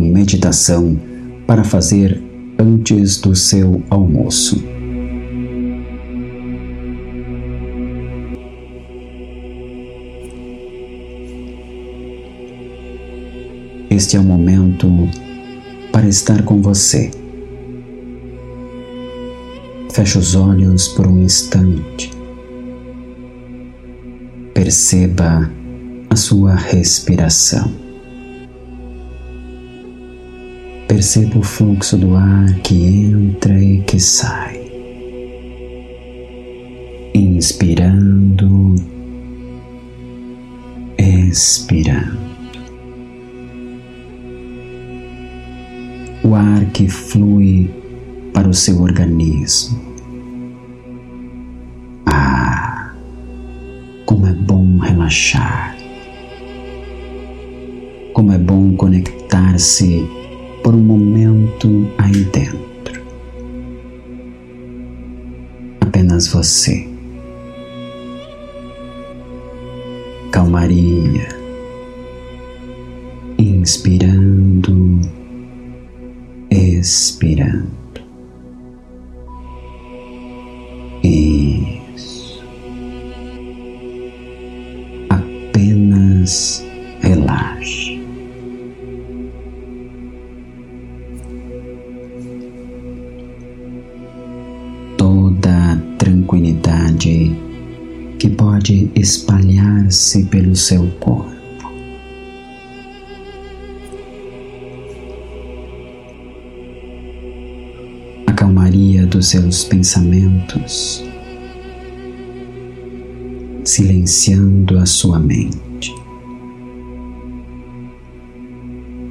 meditação para fazer antes do seu almoço. Este é o momento para estar com você. Feche os olhos por um instante. Perceba a sua respiração. Perceba o fluxo do ar que entra e que sai. Inspirando, expirando. o ar que flui para o seu organismo. Ah, como é bom relaxar, como é bom conectar-se por um momento aí dentro. Apenas você. Calmaria, inspirando expirando. Isso. Apenas relaxe. Pode espalhar-se pelo seu corpo. calmaria dos seus pensamentos, silenciando a sua mente,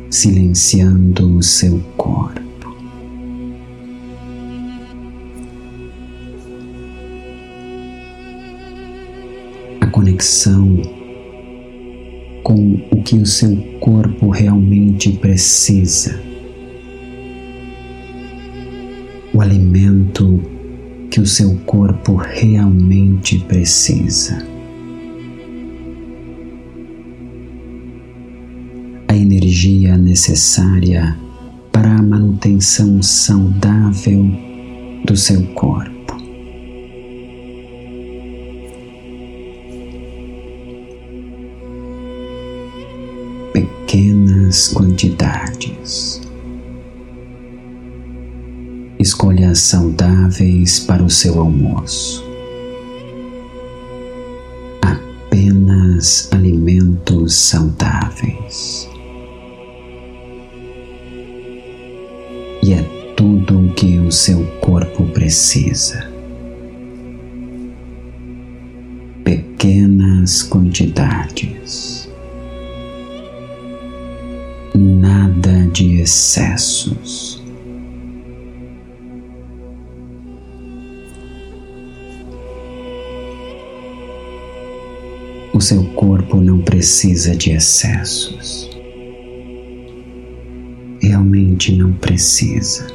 silenciando o seu corpo. Conexão com o que o seu corpo realmente precisa o alimento que o seu corpo realmente precisa. A energia necessária para a manutenção saudável do seu corpo. Quantidades escolhas saudáveis para o seu almoço. Apenas alimentos saudáveis. E é tudo o que o seu corpo precisa. Pequenas quantidades. De excessos. O seu corpo não precisa de excessos. Realmente não precisa.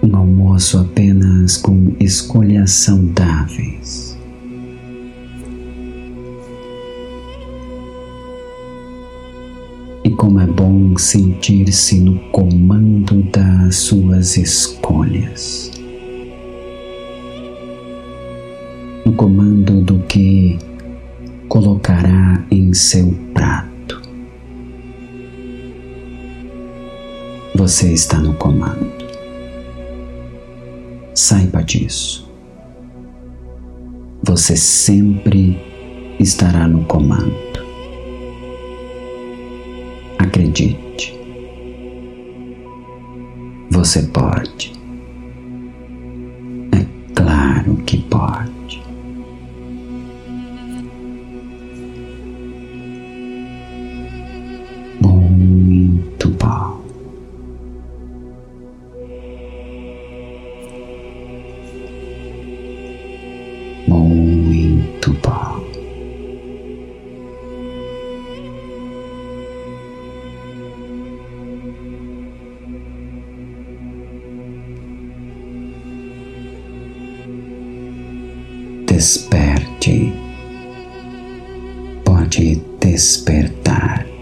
Um almoço apenas com escolhas saudáveis. Como é bom sentir-se no comando das suas escolhas. no comando do que colocará em seu prato. Você está no comando. Saiba disso. Você sempre estará no comando. Você pode. É claro que pode. Desperte, pode despertar.